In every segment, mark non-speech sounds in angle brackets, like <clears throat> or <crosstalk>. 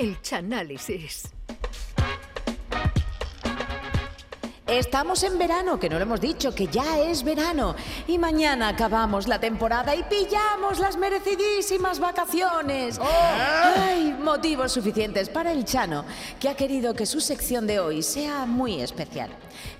El Chanálisis. Estamos en verano, que no lo hemos dicho, que ya es verano. Y mañana acabamos la temporada y pillamos las merecidísimas vacaciones. Hay motivos suficientes para el Chano, que ha querido que su sección de hoy sea muy especial.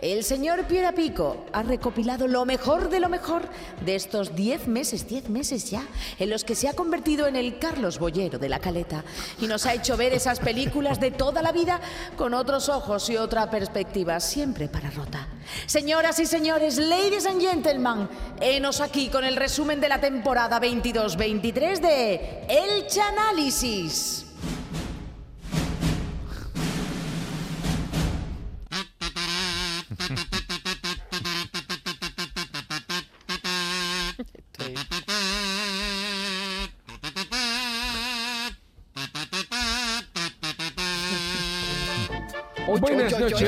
El señor Piera Pico ha recopilado lo mejor de lo mejor de estos 10 meses, 10 meses ya, en los que se ha convertido en el Carlos Bollero de la Caleta y nos ha hecho ver esas películas de toda la vida con otros ojos y otra perspectiva, siempre para Rota. Señoras y señores, ladies and gentlemen, enos aquí con el resumen de la temporada 22-23 de El Chanálisis.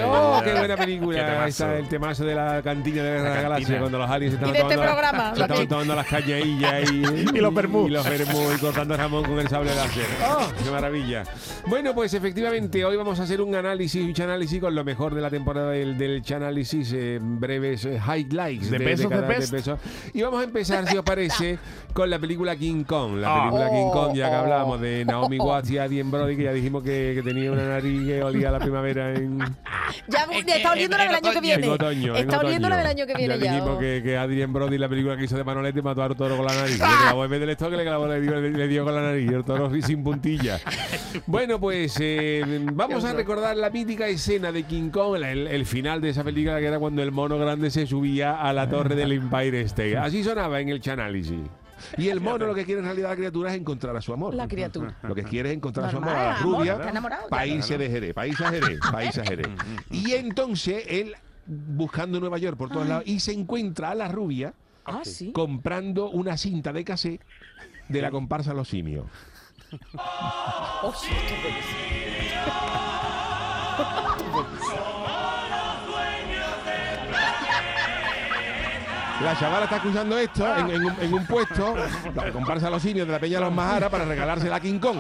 Oh, qué buena película. Ahí está el temazo de la cantina de la, galaxia cuando los aliens estaban de este tomando, programa, se estaban tomando las cañadillas y, <laughs> Y los vermú. Y los vermú y cortando jamón con el sable láser. ¡Oh, qué maravilla! Bueno, pues efectivamente, hoy vamos a hacer un análisis, un análisis con lo mejor de la temporada del, del Chanálisis, eh, breves eh, highlights De besos, de cada- best. pesos. Y vamos a empezar, si os parece, <laughs> con la película King Kong. La Ah. película King Kong, ya que hablamos de Naomi Watts y Adrien Brody, que ya dijimos que, que tenía una nariz que olía a la primavera en, Ya está oliendo la del año que viene. en otoño. en Está oliendo la otoño. del año que viene ya. ya. dijimos que, que Adrien Brody, la película que hizo de Manolete, mató a un toro con la nariz. Le clavó en vez del estoque, le, clavó, le, dio, le- le dio con la nariz. El toro sin puntilla. Bueno, pues eh, vamos a recordar la mítica escena de King Kong, el, el final de esa película que era cuando el mono grande se subía a la torre del Empire State. Así sonaba en el Chanálisis. Y el mono lo que quiere en realidad la criatura es encontrar a su amor. La criatura. Lo que quiere es encontrar a su amor, a la amor, rubia, está enamorado país de Jerez, país a Jerez, <laughs> país a Jerez. Y entonces él buscando Nueva York por todos lados y se encuentra a la rubia Ah, sí. comprando una cinta de cassette de la <laughs> comparsa Los Simios. Hostia, qué <laughs> La chavala está escuchando esto en, en un, en un puesto, la comparsa Los Simios de la Peña Los Majara para regalársela a King Kong.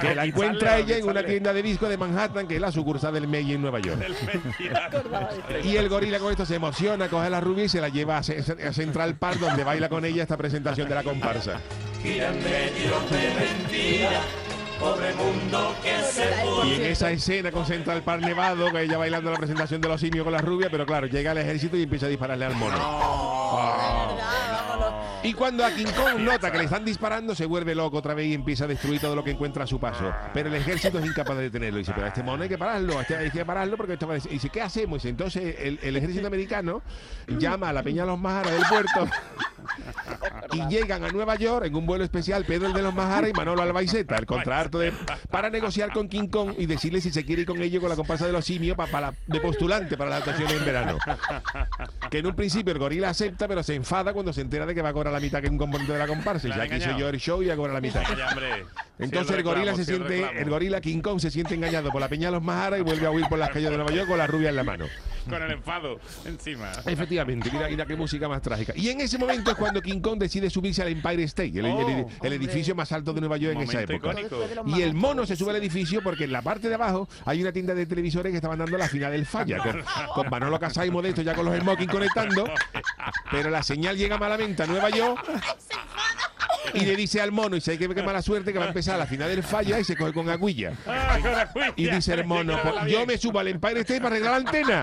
Que la encuentra ella en una tienda de disco de Manhattan, que es la sucursal del May en Nueva York. <laughs> Y el gorila con esto se emociona, coge a la rubia y se la lleva a, a Central Park, donde baila con ella esta presentación de la comparsa. Y en esa escena con Central Park nevado, que ella bailando la presentación de los simios con la rubia, pero claro, llega el ejército y empieza a dispararle al mono. Y cuando a King Kong nota que le están disparando, se vuelve loco otra vez y empieza a destruir todo lo que encuentra a su paso. Pero el ejército es incapaz de detenerlo. Y dice, pero a este mono hay que pararlo, a este hay que pararlo porque esto va a des-". Y dice, ¿qué hacemos? Y entonces el, el ejército americano llama a la Peña de los Majaras del puerto <laughs> y llegan a Nueva York en un vuelo especial Pedro el de los Majaras y Manolo Albaiceta, el contrato de, para negociar con King Kong y decirle si se quiere ir con ellos con la comparsa de los simios pa- para, de postulante para las actuaciones en verano. Que en un principio el gorila acepta, pero se enfada cuando se entera de que va a cobrar la mitad que un componente de la comparsa. Y ya engañado. yo el show y a cobrar la mitad. Hombre. Entonces el gorila se siente, el gorila King Kong se siente engañado por la peña de los Majaras y vuelve a huir por las calles de Nueva York con la rubia en la mano. Con el enfado encima. Efectivamente, mira, mira qué música más trágica. Y en ese momento es cuando King Kong decide subirse al Empire State, el, el- el- el edificio más alto de Nueva York en esa época. icónico. Y el mono se sube al edificio porque en la parte de abajo hay una tienda de televisores que estaban dando la final del falla, con, con Manolo Casá y Modesto ya con los smoking conectando, pero la señal llega malamente a Nueva York y le dice al mono, y sé que qué mala suerte que va a empezar la final del falla y se coge con aguilla. Ah, con la cuilla. Y dice el mono, Hay que "Pues grabarla yo me subo al Empire State para arreglar la antena.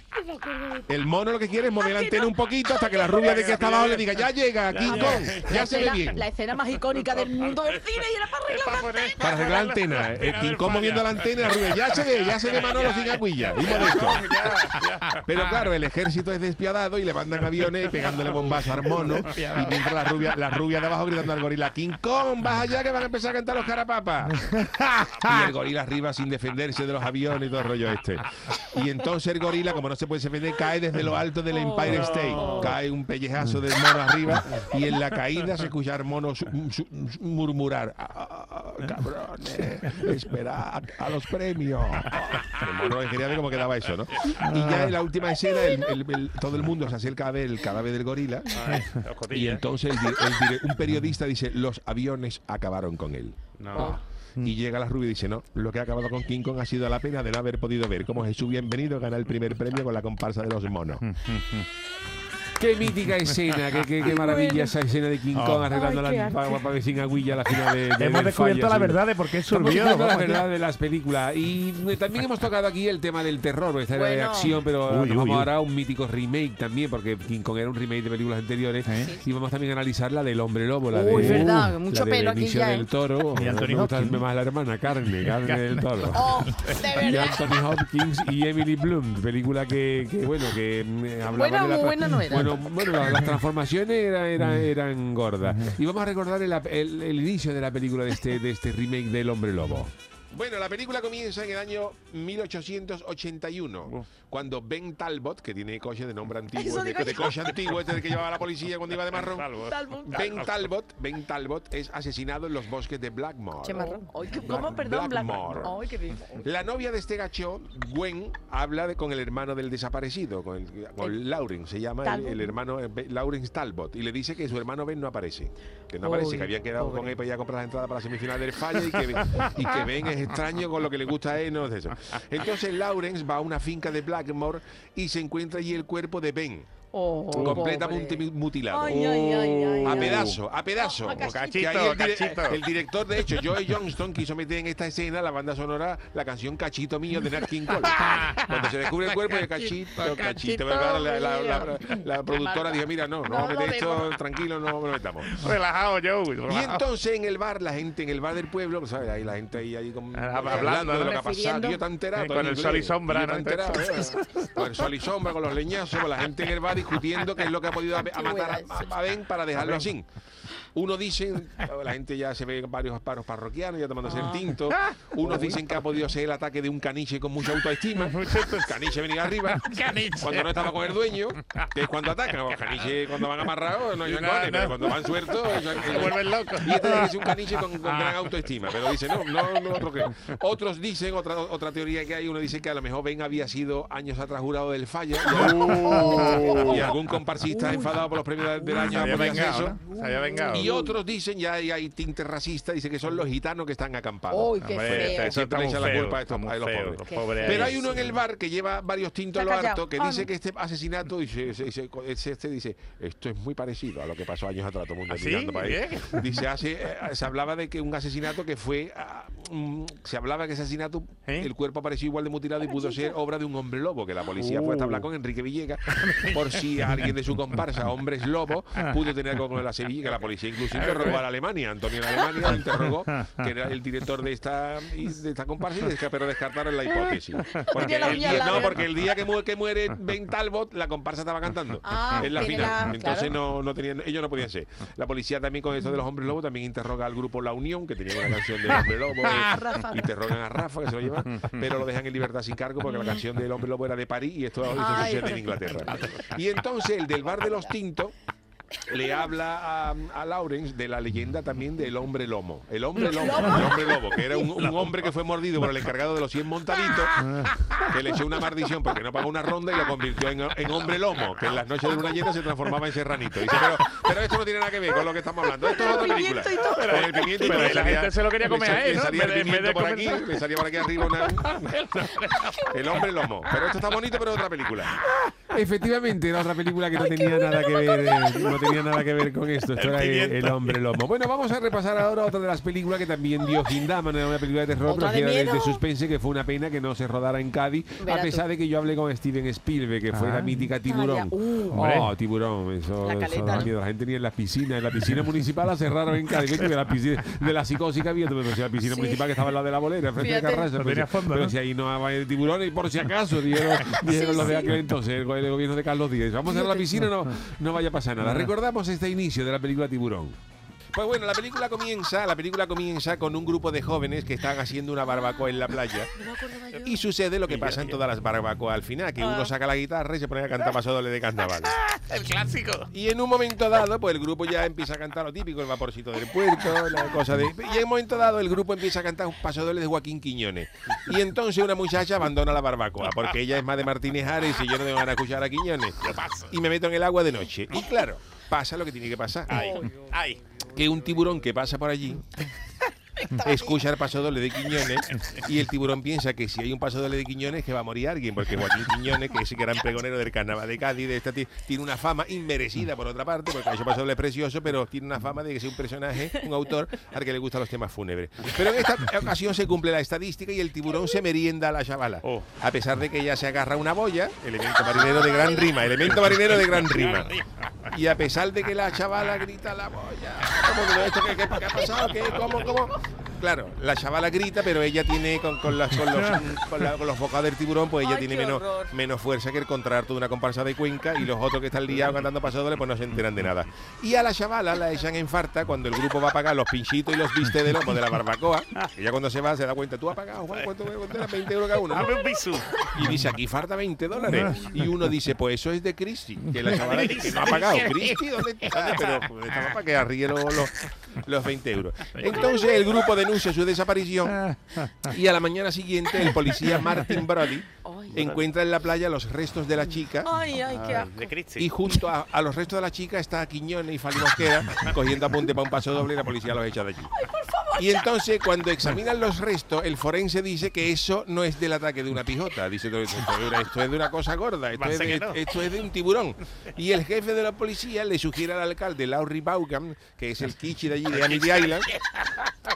El mono lo que quiere es mover la antena un poquito hasta que la rubia de que está abajo le diga, ya llega, King Kong, ya se ve bien. La escena más icónica del mundo del cine y era para arreglar Para la poner- Para arreglar la antena. El King Kong moviendo la antena y la rubia, ya se ve, ya se ve Manolo sin aguilla. Y. Pero claro, el ejército es despiadado y le mandan aviones pegándole bombazos al mono. Y mientras la rubia, la rubia de abajo gritando al gorila, King Kong, vas allá que van a empezar a cantar los carapapas. Y el gorila arriba sin defenderse de los aviones y todo el rollo este. Y entonces el gorila, como no se puede defender, cae desde lo alto del Empire State. Cae un pellejazo del mono arriba y en la caída se escucha al mono su- su- su- murmurar, "Ah, ah, cabrones, esperad a los premios. El mono ver cómo quedaba eso, ¿no? Y ya en la última escena el- el- el- todo el mundo se acerca a ver el cadáver del gorila. Ay, Y entonces un periodista dice, los aviones acabaron con él. No. Y llega la rubia y dice, no, lo que ha acabado con King Kong ha sido la pena de no haber podido ver. Cómo Jesús Bienvenido gana el primer premio con la comparsa de los monos. Qué mítica escena, qué, qué- qué maravilla esa escena de King Kong arreglando Ay, la arte. para pa, sin agüilla la final de, de Hemos descubierto la verdad de por qué surgió. descubriendo la verdad de las películas y eh, también hemos tocado aquí el tema del terror, esta era de Bueno. acción, pero Uy, nos uy, vamos uy. ahora a un mítico remake también, porque King Kong era un remake de películas anteriores ¿Eh? y vamos también a analizar la del Hombre Lobo, la de Uy, verdad, la mucho de pelo aquí ya, del ¿eh? Toro, Y Anthony me gusta Hopkins. más la hermana Carne, Carne del Toro. Oh, de verdad. Anthony Hopkins y Emily Bloom, película que, que, bueno, que mm, hablaba Buena de la o tra- buena no <laughs> era. Bueno, bueno, la- las transformaciones era- era- eran gordas. Y vamos a recordar el, el- el inicio de la película de este, de este remake del Hombre Lobo. Bueno, la película comienza en el año 1881, cuando Ben Talbot, que tiene coche de nombre antiguo, de, de coche antiguo, este del que llevaba la policía cuando iba de marrón. Talbot. Ben Talbot, Ben Talbot es asesinado en los bosques de Blackmore. Che marrón. Ay, ¿qué- Black- ¿Cómo? Perdón, Blackmore. Qué. La novia de este gacho, Gwen, habla de- con el hermano del desaparecido, con, el, con Lauren, se llama el, Talbot. el hermano eh, Ben- Lawrence Talbot, y le dice que su hermano Ben no aparece, que no aparece, Uy, que habían quedado pobre. con él para ir a comprar la entrada para la semifinal del Falla y que, y que Ben es extraño con lo que le gusta a él, no es eso. Entonces Lawrence va a una finca de Blackmore y se encuentra allí el cuerpo de Ben, Oh, completamente pobre. mutilado. Ay, ay, ay, ay, A pedazo, a pedazo. Cachito. Ahí el, Cachito, el director, de hecho, Joey Johnston, quiso meter en esta escena la banda sonora, la canción Cachito Mío de Nat King Cole. <laughs> Cuando se descubre el cuerpo de Cachito, Cachito. La, la- la- la productora dijo, mira, no, no, No vamos a meter esto tranquilo, no lo metamos. Relajado, Joe. Y entonces en el bar, la gente en el bar del pueblo, ¿sabes? Ahí la gente ahí, ahí con- hablando, hablando, de lo que ha pasado. Tío, tan enterado. Con el sol y sombra, tan enterado, ¿eh? Con el sol y sombra, con los leñazos, con la gente en el bar discutiendo qué es lo que ha podido <laughs> a, a matar a, a Ben para dejarlo así. Uno dice, la gente ya se ve varios paros parroquianos ya tomándose el tinto. <laughs> Unos dicen que ha podido ser el ataque de un caniche con mucha autoestima. <laughs> Caniche venía arriba. Caniche. Cuando no estaba con el dueño, que es cuando atacan. Los caniches cuando van amarrados no hay pero cuando van sueltos... Se vuelven locos. Y este es un caniche con, con gran autoestima, pero dice, no, no, no, otro que. Otros dicen, otra, otra teoría que hay, uno dice que a lo mejor Ben había sido años atrás jurado del falla y, algún comparsista enfadado por los premios del- Se año había podía hacer vengado, eso. ¿no? Se había vengado. Y otros dicen, ya hay, hay tinte racista, dice que son los gitanos que están acampados. Uy, qué Hombre, feo. eso Siempre le echan la culpa a estos- a los pobres. los pobres Pero hay uno en el bar que lleva varios tintos en lo harto que Ah, dice que este asesinato, ese- este dice, esto es muy parecido a lo que pasó años atrás, todo el mundo ¿Ah, sí? mirando para ahí. Dice, hace, eh, se hablaba de que un asesinato que fue, ah, mm, se hablaba que ese asesinato, ¿Eh? el cuerpo apareció igual de mutilado y pudo ser obra de un hombre lobo, que la policía fue hasta hablar con Enrique Villegas <laughs> por si alguien de su comparsa, hombres lobo, pudo tener algo con la Sevilla, que la policía incluso interrogó a la Alemania, Antonio de Alemania interrogó, que era el director de esta, de esta comparsa, y pero descartaron la hipótesis. Porque el día, no, porque el día que muere, que muere Ben Talbot, la comparsa estaba cantando Ah, en la final. la- Entonces claro. no, no tenían, ellos no podían ser. La policía también con esto de los hombres lobos también interroga al grupo La Unión, que tenía una canción del hombre lobo. <laughs> eh, interrogan a Rafa, que se lo lleva, pero lo dejan en libertad sin cargo porque la canción del hombre lobo era de París y esto Ay, sucede en Inglaterra. <laughs> Y entonces el del bar de los tintos le habla a, a Lawrence de la leyenda también del hombre lomo. El hombre lomo, el hombre lobo, que era un, un hombre que fue mordido por el encargado de los 100 montaditos, que le echó una maldición porque no pagó una ronda y lo convirtió en, en hombre lomo, que en las noches de luna llena se transformaba en serranito. Dice, pero, pero esto no tiene nada que ver con lo que estamos hablando. Esto es otra película. Con el pimiento y Pero todo. la gente se lo quería comer a él, salía el pimiento por aquí, comerse- le salía por aquí arriba una- <laughs> el hombre lomo. Pero esto está bonito, pero es otra película. Efectivamente, era otra película que no tenía nada que ver, no tenía nada que ver con esto. Esto El era el, hombre lomo. Bueno, vamos a repasar ahora otra de las películas que también dio Hindaman, era una película de terror, pero que de era de, de suspense, que fue una pena que no se rodara en Cádiz, Verá a pesar tú. de que yo hablé con Steven Spielberg, que fue Ah. la mítica Tiburón. ya. Uh. oh, Tiburón, eso, La eso da ¿no? miedo. La gente ni en la piscina, en la piscina municipal la cerraron en Cádiz. Que la piscina, de la psicosis que había, pero si la piscina Sí. municipal que estaba en la de la bolera, frente a Fíjate. Carrasco, No pues, tenía fondo, pero ¿no? si ahí no va el tiburón, y por si acaso, dijeron, dijeron Sí, los de sí. aquel entonces, el, go- el gobierno de Carlos Díaz. Vamos a cerrar la piscina, no, no vaya a pasar nada. Ah. Recordamos este inicio de la película Tiburón. Pues bueno, la película comienza, la película comienza con un grupo de jóvenes que están haciendo una barbacoa en la playa. Y sucede lo que pasa en todas las barbacoas al final, que uno saca la guitarra y se pone a cantar pasodoble de carnaval. <laughs> El clásico. Y en un momento dado, pues el grupo ya empieza a cantar lo típico, el vaporcito del puerto, la cosa de... Y en un momento dado el grupo empieza a cantar un pasodoble de Joaquín Quiñones. Y entonces una muchacha abandona la barbacoa, porque ella es más de Martínez Ares y yo no tengo ganas de escuchar a Quiñones. Y me meto en el agua de noche. Y claro, pasa lo que tiene que pasar. Ay, ay. Que un tiburón que pasa por allí <laughs> escucha el paso doble de Quiñones y el tiburón piensa que si hay un paso doble de Quiñones que va a morir alguien, porque Joaquín Quiñones, que es el gran pregonero del carnaval de Cádiz, de esta, ti- tiene una fama inmerecida por otra parte, porque ha hecho paso doble precioso, pero tiene una fama de que es un personaje, un autor al que le gustan los temas fúnebres. Pero en esta ocasión se cumple la estadística y el tiburón se merienda a la chavala. Oh. A pesar de que ella se agarra una boya, elemento marinero de gran rima, elemento marinero de gran rima. Y a pesar de que la chavala grita la boya, ¿cómo que no? ¿Esto qué, qué- qué ha pasado? ¿Qué? ¿Cómo? ¿Cómo? Claro, la chavala grita, pero ella tiene con, con las- con los, <laughs> con la- con los bocados del tiburón, pues ella Ay, tiene menos, horror. menos fuerza que el contrato de una comparsa de Cuenca y los otros que están liados cantando pasadores, pues no se enteran de nada. Y a la chavala la echan en farta cuando el grupo va a pagar los pinchitos y los vistes de lomo de la barbacoa, que ya cuando se va se da cuenta, tú has pagado, Juan, ¿cuánto, cuánto era? 20 euros cada uno. ¿no? Dame un bisú. Y dice, aquí falta 20 dólares. <laughs> Y uno dice, pues eso es de Cristi. Que la chavala dice que no ha pagado. <laughs> Cristi, ¿dónde está? Pero pues, estaba para que arriesgue los, los, los 20 euros. Entonces el grupo denuncia su desaparición <laughs> y a la mañana siguiente el policía Martin Brody Ay. encuentra en la playa los restos de la chica Ay, ay, qué asco. De Cristi. y junto a, a los restos de la chica está Quiñones y Fali Mosquera cogiendo apunte para un paso doble y la policía los echa de allí. Y entonces cuando examinan los restos, el forense dice que eso no es del ataque de una pijota. Dice, esto, es de una cosa gorda, esto es de, no. esto es de un tiburón. Y el jefe de la policía le sugiere al alcalde, Laurie Vaughan, que es el kichi de allí, de Amity Island,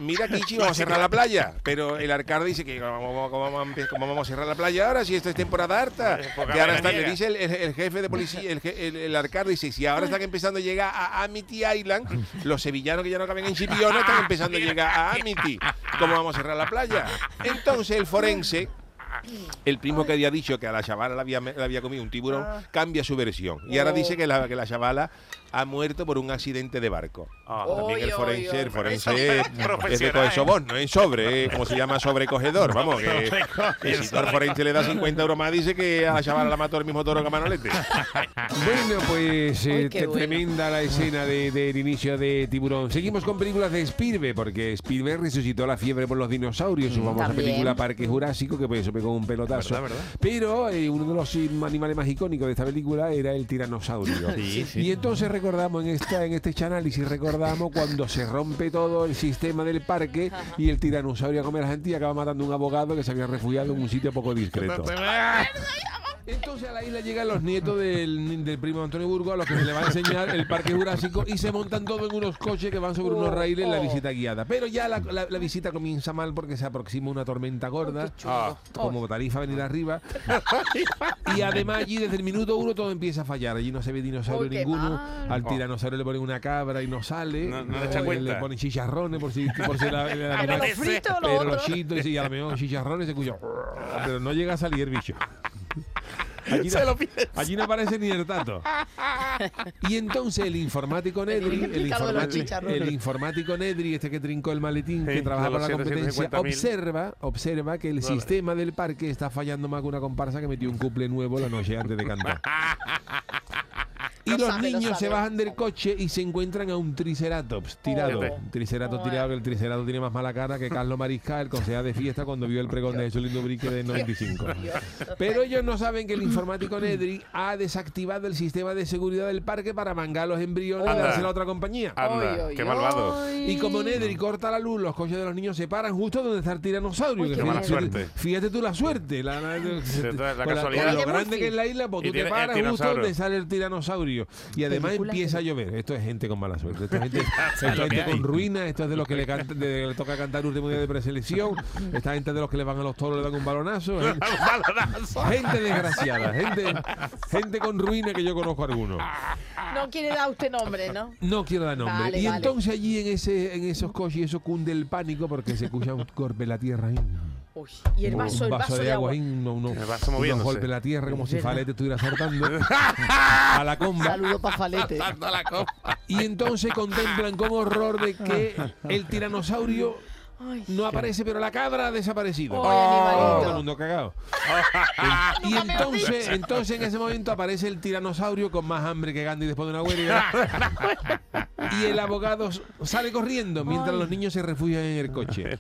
mira Kichi, vamos a cerrar la playa. Pero el alcalde dice que cómo, cómo vamos a empe- cómo vamos a cerrar la playa ahora si esto es temporada harta. Poca Que ahora está, le dice el, el- el jefe de policía, el, el, el alcalde dice, si ahora están empezando a llegar a Amity Island, los sevillanos que ya no caben en Chipiona están empezando a llegar a Amity. ¿Cómo vamos a cerrar la playa? Entonces el forense el primo que había dicho que a la chavala le había, comido un tiburón cambia su versión. Y ahora dice que la, que la chavala ha muerto por un accidente de barco. Ah, También el forense, oy, el forense <laughs> es, de coger sobón, no es sobre, eh, como se llama sobrecogedor. Vamos, <laughs> que, que si al forense le das 50 euros más, dice que a la chavala la mató el mismo toro que a Manolete. <laughs> Bueno, pues eh, bueno. tremenda la escena de- del inicio de Tiburón. Seguimos con películas de Spielberg, porque Spielberg resucitó la fiebre por los dinosaurios, su famosa También. película Parque Jurásico, que pues eso pegó un pelotazo. ¿Verdad, verdad? Pero eh, uno de los im- animales más icónicos de esta película era el tiranosaurio. <laughs> Sí, sí. Y entonces recordamos en esta en este análisis recordamos cuando se rompe todo el sistema del parque y el tiranosaurio a comer a la gente y acaba matando a un abogado que se había refugiado en un sitio poco discreto. <laughs> Entonces a la isla llegan los nietos del, del primo Antonio Burgo a los que se le va a enseñar el parque jurásico y se montan todos en unos coches que van sobre unos raíles en la visita guiada. Pero ya la, la- la visita comienza mal porque se aproxima una tormenta gorda, Ah. como tarifa venir arriba. <laughs> y además allí desde el minuto uno todo empieza a fallar. Allí no se ve dinosaurio Uy, ninguno. mal. Al tiranosaurio le ponen una cabra y no sale. No- no le echa le- ponen chicharrones por si, por si la, el <laughs> Pero los pero chitos, y a lo mejor chicharrones se escucha. <laughs> Pero no llega a salir el bicho. Allí no, Se lo piensa. allí no aparece ni el tato. Y entonces el informático Nedri, el, informático, el informático Nedri, este que trincó el maletín, que trabaja para la competencia, 750.000. observa, observa que el Vale. sistema del parque está fallando más que una comparsa que metió un couple nuevo la noche antes de cantar. <laughs> Y Lo los sabe, lo niños se bajan del coche y se encuentran a un triceratops tirado. Oh. Un triceratops Oh. tirado, que el triceratops tiene más mala cara que Carlos Mariscal, el consejero de fiesta, cuando vio el pregón de Jesús Lindo Brique de 95. Pero ellos no saben que el informático Nedri ha desactivado el sistema de seguridad del parque para mangar los embriones y Anda. dárselo a otra compañía. Anda, qué malvado. Y como Nedri corta la luz, los coches de los niños se paran justo donde está el tiranosaurio. Uy, que qué fíjate- mala suerte. Fíjate tú la suerte. La, la- la con casualidad. con lo grande que es la isla, pues Y tú te paras justo donde sale el tiranosaurio. Y además Película empieza a llover. Esto es gente con mala suerte. Esto es gente, <laughs> esto es lo que gente con ruina. Esto es de los que le, canta- de- le toca cantar último día de preselección. Esta gente de los que le van a los toros le dan un balonazo. <laughs> Gente, desgraciada. Gente, gente con ruina que yo conozco algunos. No quiere dar usted nombre, ¿no? No quiero dar nombre. Vale, y vale. entonces allí en ese en esos coches eso cunde el pánico porque se escucha un en la tierra. ahí. Uy, y el Como vaso, el un vaso de agua. ahí, uno- uno- El vaso unos moviéndose. golpes en la tierra como si. Falete estuviera <laughs> saltando a la comba. Saludo para Falete. La copa. Y entonces contemplan con horror de que <laughs> el tiranosaurio Ay, no aparece, pero la cabra ha desaparecido. Animalito. Todo el mundo cagado. <laughs> y entonces, entonces en ese momento aparece el tiranosaurio con más hambre que Gandhi después de una huelga. Y el abogado sale corriendo mientras los niños se refugian en el coche.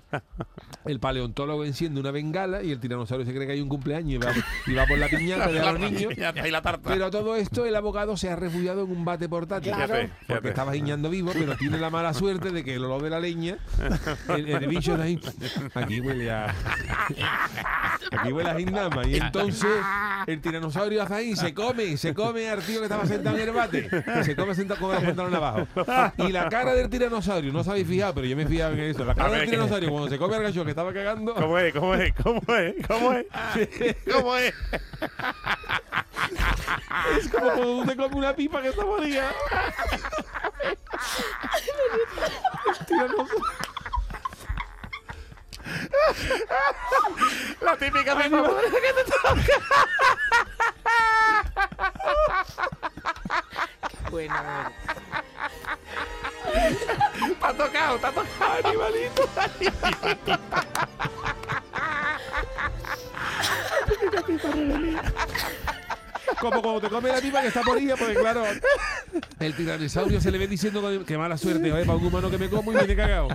El paleontólogo enciende una bengala y el tiranosaurio se cree que hay un cumpleaños y va, y va por la piñata de <laughs> a los niños. Y la tarta. Pero a todo esto el abogado se ha refugiado en un bate portátil. Claro. Fíjate, Porque estaba guiñando vivo, pero tiene la mala suerte de que el olor de la leña, el, el- bicho de ahí. Aquí huele a. Aquí huele a gindama. Y entonces el tiranosaurio hace ahí, se come, se come al tío que estaba sentado en el bate. Se come sentado con los pantalones abajo. Y la cara del tiranosaurio, no os habéis fijado, pero yo me he fijado en eso. La cara del tiranosaurio cuando se come al gacho que estaba cagando. ¿Cómo es? ¿Cómo es? ¿Cómo es? ¿Cómo es? ¿Cómo es? Es como cuando tú te comes una pipa que está morida. El tiranosaurio. La típica de mamá que te toca. Bueno, Te ha tocado, ha tocado, animalito. Como cuando te come la pipa que está morida, porque claro, el tiranosaurio se le ve diciendo que- mala suerte, ¿vale? para un humano que me como y viene cagado.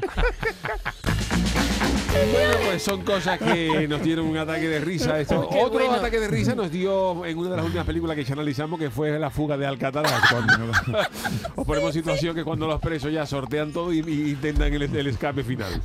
Bueno, pues son cosas que nos dieron un ataque de risa. Esto. Qué Otro bueno. ataque de risa nos dio en una de las últimas películas que ya analizamos, que fue la fuga de Alcatraz. <laughs> Cuando os ponemos situación que cuando los presos ya sortean todo y, y intentan el, el escape final.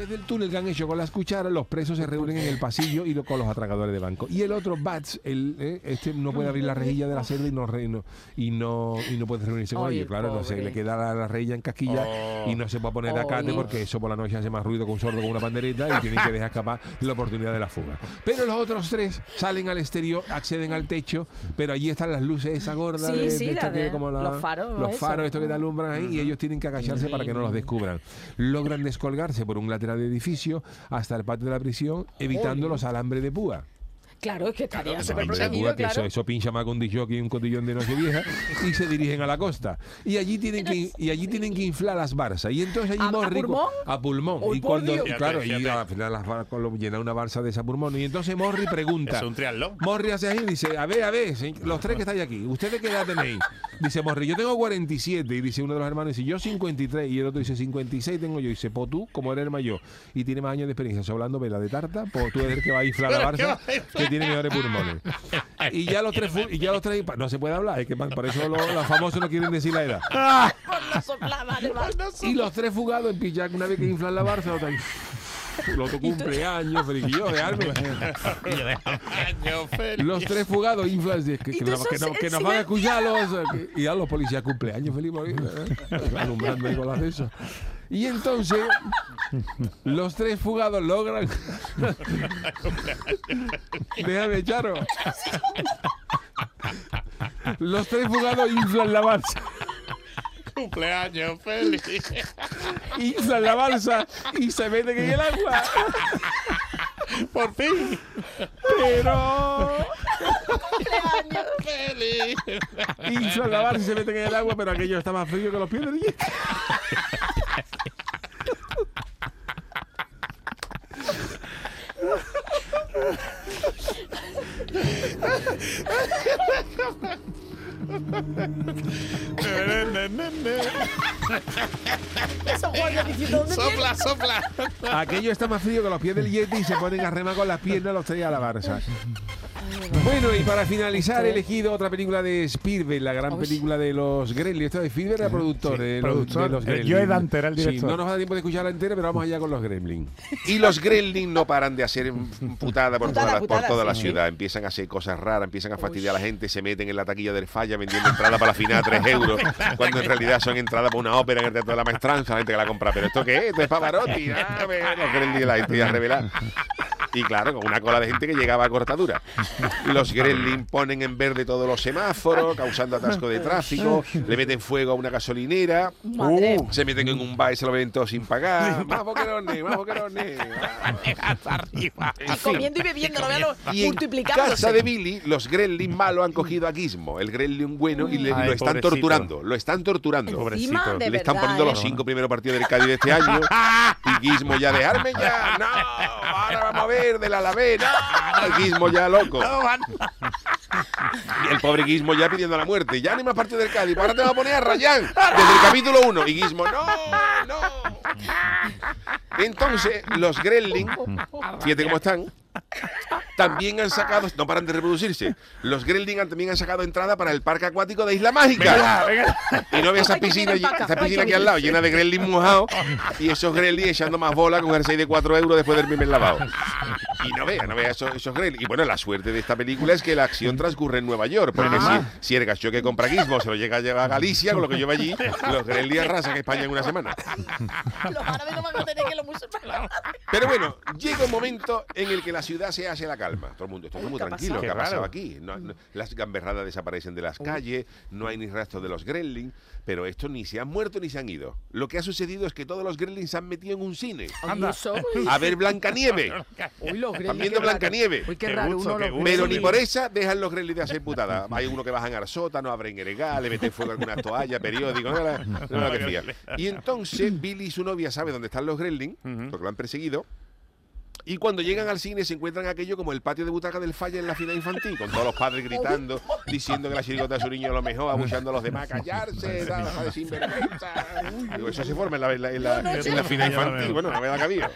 Través del túnel que han hecho con las cucharas, los presos se reúnen en el pasillo y lo- con los atracadores de banco. Y el otro, Bats, el, eh, este no puede abrir la rejilla de la celda y no, re- no- y no, y no puede reunirse con ellos. el Claro, no pobre. le queda la, la rejilla en casquilla y no se puede poner de acate porque eso por la noche hace más ruido que un sordo con una pandereta y tienen que dejar escapar la oportunidad de la fuga. Pero los otros tres salen al exterior, acceden al techo, pero allí están las luces esa gorda Sí, de, sí, de la esta que de- como la- los faros, los faros estos que te alumbran ahí y ellos tienen que agacharse para que no los descubran. Logran descolgarse por un lateral del edificio hasta el patio de la prisión, evitando los alambres de púa. Claro, es que estaría Los súper protegido, eso, claro. eso pincha más con un disjockey y un cotillón de Nochevieja y se dirigen a la costa. Y allí tienen que y allí tienen que inflar las barzas. Y entonces allí ¿A- a Morri- pulmón? a pulmón. Y cuando y claro, y al final las bar- llena una balsa de esa pulmón. Y entonces Morri pregunta. <laughs> Es un triatlón. Morri hace así y dice, a ver, a ver, los tres que estáis aquí, ¿ustedes qué edad tenéis? Dice Morri, yo tengo 47. Y dice uno de los hermanos, dice, yo 53. Y el otro dice, 56 tengo yo. Y dice, pues tú, como eres el mayor y tienes más años de experiencia soplando vela de tarta, pues tú eres el que va a inflar la <laughs> Pero, ¿qué barza que tiene mejores pulmones. Y ya los tres, y ya los tres, no se puede hablar, es que por eso los, los famosos no quieren decir la edad. Y los tres fugados en pillar una vez que inflan la barza, el otro cumpleaños, friquillo, dejarme. Año feliz. Los tres fugados inflan, que, que, nos- que que van a escuchar los, que- y a los policías cumpleaños feliz ¿eh? alumbrando ahí con las de esas. Y entonces los tres fugados logran <laughs> déjame Charo los tres fugados inflan la balsa Cumpleaños feliz. inflan la balsa y se meten en el agua Por fin. pero Feliz. inflan la balsa y se meten en el agua pero aquello está más frío que los pies del hielo Esos guardias diciendo, ¿dónde viene? Sopla, sopla. Aquello está más frío que los pies del yeti y se ponen a remar con las piernas los tres a la barza. Bueno, y para finalizar he elegido otra película de Spielberg, la gran Uy. película de los Gremlins. Esto de Spielberg era productor, Sí, de, los, productor. de los Eh, Gremlins. Joe Dante era el Sí, director. no nos da tiempo de escucharla entera, pero vamos allá con los Gremlins. Y los Gremlins no paran de hacer putada por Putada, toda, la, putada, por toda la sí. ciudad. Empiezan a hacer cosas raras, empiezan a fastidiar a la gente, se meten en la taquilla del falla vendiendo entrada para la final a 3 euros, cuando en realidad son entradas para una ópera en el Teatro de la Maestranza, la gente que la compra. ¿Pero esto qué es? Esto es Pavarotti. Ah, los Gremlins, la gente ya revelada. Y claro, con una cola de gente que llegaba a cortadura. Los Gremlins ponen en verde todos los semáforos, causando atasco de tráfico, le meten fuego a una gasolinera, Madre. uh, se meten en un bar y se lo ven todos sin pagar. Más boquerones, más boquerones. Y comiendo y bebiendo, lo- Y en casa de Billy, los Gremlins malos han cogido a Gizmo, el Gremlin bueno, y le- Ay, lo están pobrecito. torturando. Lo están torturando. Pobrecito. Le están poniendo ¿eh? los cinco primeros partidos del Cádiz de este año. Y Gizmo ya, dejarme ya. <laughs> No, ahora vamos a ver del Alavés. Gizmo ya loco. Y el pobre Gizmo ya pidiendo la muerte. Ya hay más partido del Cádiz. Ahora te va a poner a Rayán desde el capítulo 1. Y Gizmo, no, no. Entonces, los Gremlins, fíjate cómo están, también han sacado, no paran de reproducirse, los Gremlin también han sacado entrada para el parque acuático de Isla Mágica. Y no ve esa piscina, esa piscina aquí al lado, llena de Gremlin mojados y esos Gremlin echando más bola con el 6 de 4 euros después del primer lavado. Y no vea, no vea esos, esos. Y bueno, la suerte de esta película es que la acción transcurre en Nueva York, porque Ah. si, si el gacho que compra Gizmo se lo llega a llevar a Galicia, con lo que lleva allí, los Gremlin arrasan España en una semana. Los árabes no van a tener que los musulmanes. Pero bueno, llega un momento en el que la ciudad se hace la calma. Todo el mundo está Uy, muy ¿qué ha tranquilo. pasado? ¿Qué ha pasado aquí? No- no- las gamberradas desaparecen de las calles, no hay ni rastros de los gremlins, pero estos ni se han muerto ni se han ido. Lo que ha sucedido es que todos los gremlins se han metido en un cine eso. a ver Blancanieve. <laughs> Uy, los Están viendo qué raro. Blancanieve. Uy, qué Qué raro. gusto, uno qué los gusto. Pero ni por esa dejan los gremlins de hacer putada. Hay uno que bajan al sótano, abren el le meten fuego a alguna toalla, periódico, no, no que fía. Y entonces Billy y su novia saben dónde están los gremlins, porque lo han perseguido. Y cuando llegan al cine se encuentran aquello como el patio de butaca del falla en la final infantil, con todos los padres gritando, diciendo que la chirigota de su niño es lo mejor, abuchando a los demás, callarse, de sinvergüenza. Digo, eso se forma en la, en la, en la- No, no, en sí. la final Ya lo infantil. Bueno, no me da cabida.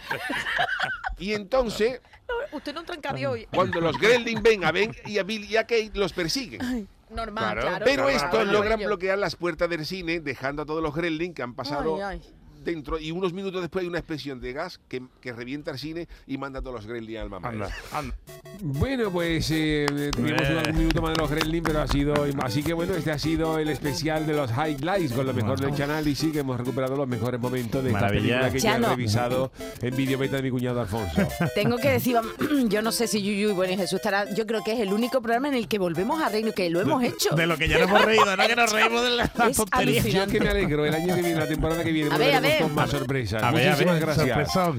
Y entonces, No, Usted no hoy. cuando los Gremlins ven a Ben y a Bill y a Kate, los persiguen. Normal, Claro, claro. Pero claro, estos claro, logran bloquear las puertas del cine, dejando a todos los Gremlins que han pasado Ay, ay. Dentro. Y unos minutos después hay una explosión de gas que, que revienta el cine y manda a todos los Gremlins al mamá. Anda, anda. Bueno, pues eh, teníamos Eh. un minuto más de los Gremlin, pero ha sido. Así que bueno, este ha sido el especial de los highlights con lo mejor del canal y sí que hemos recuperado los mejores momentos de esta película que ya he Chano. revisado en videometa de mi cuñado Alfonso. <laughs> Tengo que decir, <clears throat> yo no sé si Yuyu y bueno, y Jesús estará, yo creo que es el único programa en el que volvemos a reírnos, que lo hemos hecho. De lo que ya nos hemos reído, ¿no? Que nos <laughs> reímos de la, la Es tontería. Yo que me alegro, el año que viene, la temporada que viene, A ver, a ver. Con más sorpresas. A ver, a Muchísimas ver, gracias. sorpresón.